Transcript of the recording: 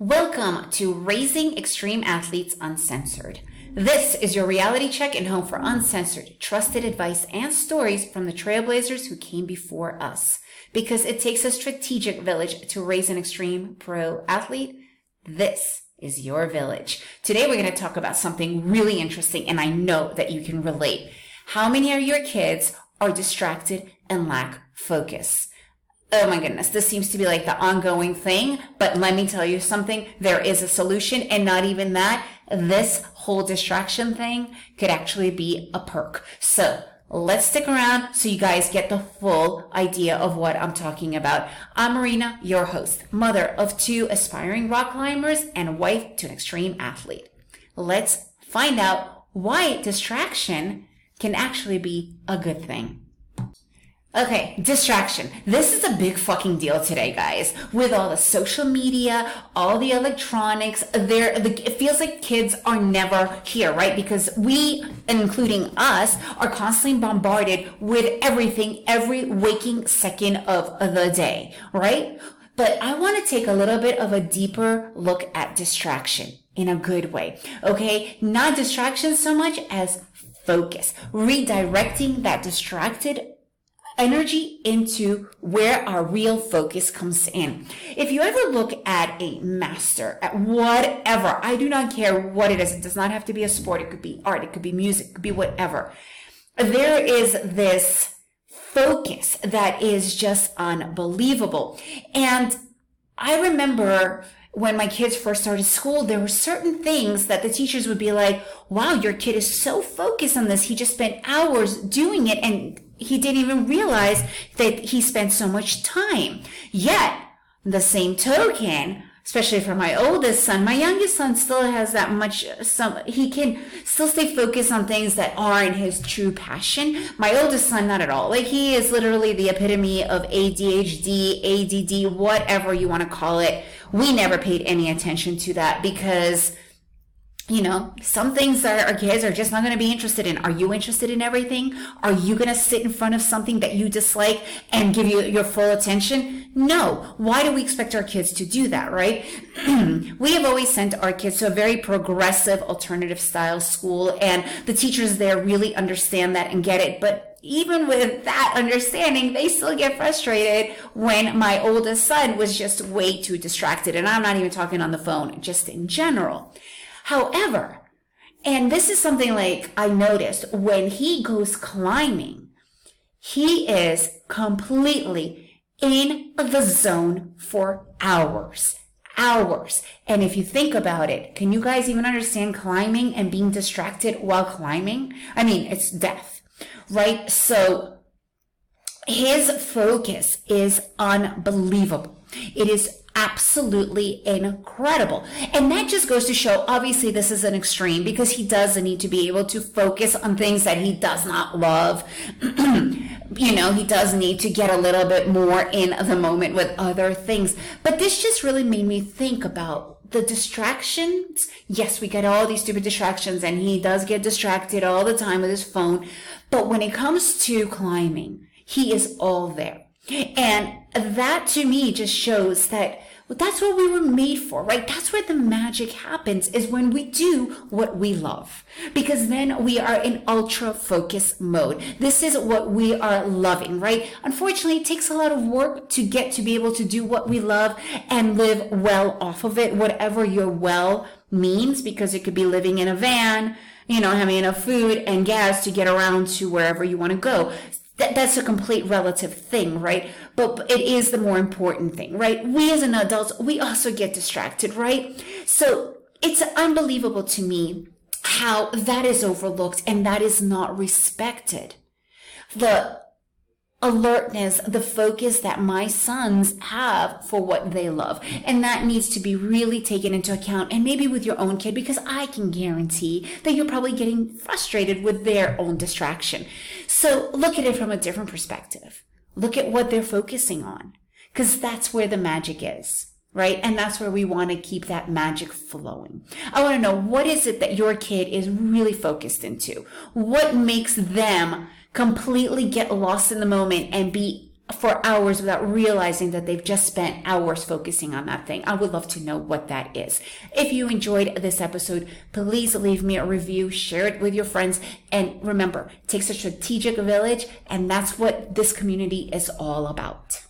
Welcome to Raising Extreme Athletes Uncensored. This is your reality check and home for uncensored, trusted advice and stories from the trailblazers who came before us. Because it takes a strategic village to raise an extreme pro athlete, this is your village. Today we're going to talk about something really interesting and I know that you can relate. How many of your kids are distracted and lack focus? Oh my goodness, this seems to be like the ongoing thing. But let me tell you something. There is a solution and not even that. This whole distraction thing could actually be a perk. So let's stick around so you guys get the full idea of what I'm talking about. I'm Marina, your host, mother of two aspiring rock climbers and wife to an extreme athlete. Let's find out why distraction can actually be a good thing. Okay, distraction. This is a big fucking deal today, guys. With all the social media, all the electronics, there, the, it feels like kids are never here, right? Because we, including us, are constantly bombarded with everything every waking second of the day, right? But I want to take a little bit of a deeper look at distraction in a good way. Okay. Not distraction so much as focus, redirecting that distracted energy into where our real focus comes in. If you ever look at a master at whatever, I do not care what it is. It does not have to be a sport. It could be art. It could be music. It could be whatever. There is this focus that is just unbelievable. And I remember when my kids first started school, there were certain things that the teachers would be like, wow, your kid is so focused on this. He just spent hours doing it and he didn't even realize that he spent so much time. Yet, the same token, especially for my oldest son, my youngest son still has that much, some, he can still stay focused on things that aren't his true passion. My oldest son, not at all. Like he is literally the epitome of ADHD, ADD, whatever you want to call it. We never paid any attention to that because you know, some things that our kids are just not going to be interested in. Are you interested in everything? Are you going to sit in front of something that you dislike and give you your full attention? No. Why do we expect our kids to do that, right? we have always sent our kids to a very progressive alternative style school and the teachers there really understand that and get it. But even with that understanding, they still get frustrated when my oldest son was just way too distracted. And I'm not even talking on the phone, just in general. However, and this is something like I noticed when he goes climbing, he is completely in the zone for hours. Hours. And if you think about it, can you guys even understand climbing and being distracted while climbing? I mean, it's death, right? So his focus is unbelievable. It is absolutely incredible. And that just goes to show, obviously, this is an extreme because he does need to be able to focus on things that he does not love. you know, he does need to get a little bit more in the moment with other things. But this just really made me think about the distractions. Yes, we get all these stupid distractions and he does get distracted all the time with his phone. But when it comes to climbing, he is all there. And that to me just shows that well, that's what we were made for, right? That's where the magic happens is when we do what we love. Because then we are in ultra focus mode. This is what we are loving, right? Unfortunately, it takes a lot of work to get to be able to do what we love and live well off of it, whatever your well means, because it could be living in a van, you know, having enough food and gas to get around to wherever you want to go that, that's a complete relative thing, right? But it is the more important thing, right? We as an adults, we also get distracted, right? So it's unbelievable to me how that is overlooked and that is not respected. The alertness, the focus that my sons have for what they love. And that needs to be really taken into account. And maybe with your own kid, because I can guarantee that you're probably getting frustrated with their own distraction. So look at it from a different perspective. Look at what they're focusing on. Cause that's where the magic is right? And that's where we want to keep that magic flowing. I want to know what is it that your kid is really focused into? What makes them completely get lost in the moment and be for hours without realizing that they've just spent hours focusing on that thing. I would love to know what that is. If you enjoyed this episode, please leave me a review, share it with your friends, and remember, it takes a strategic village, and that's what this community is all about.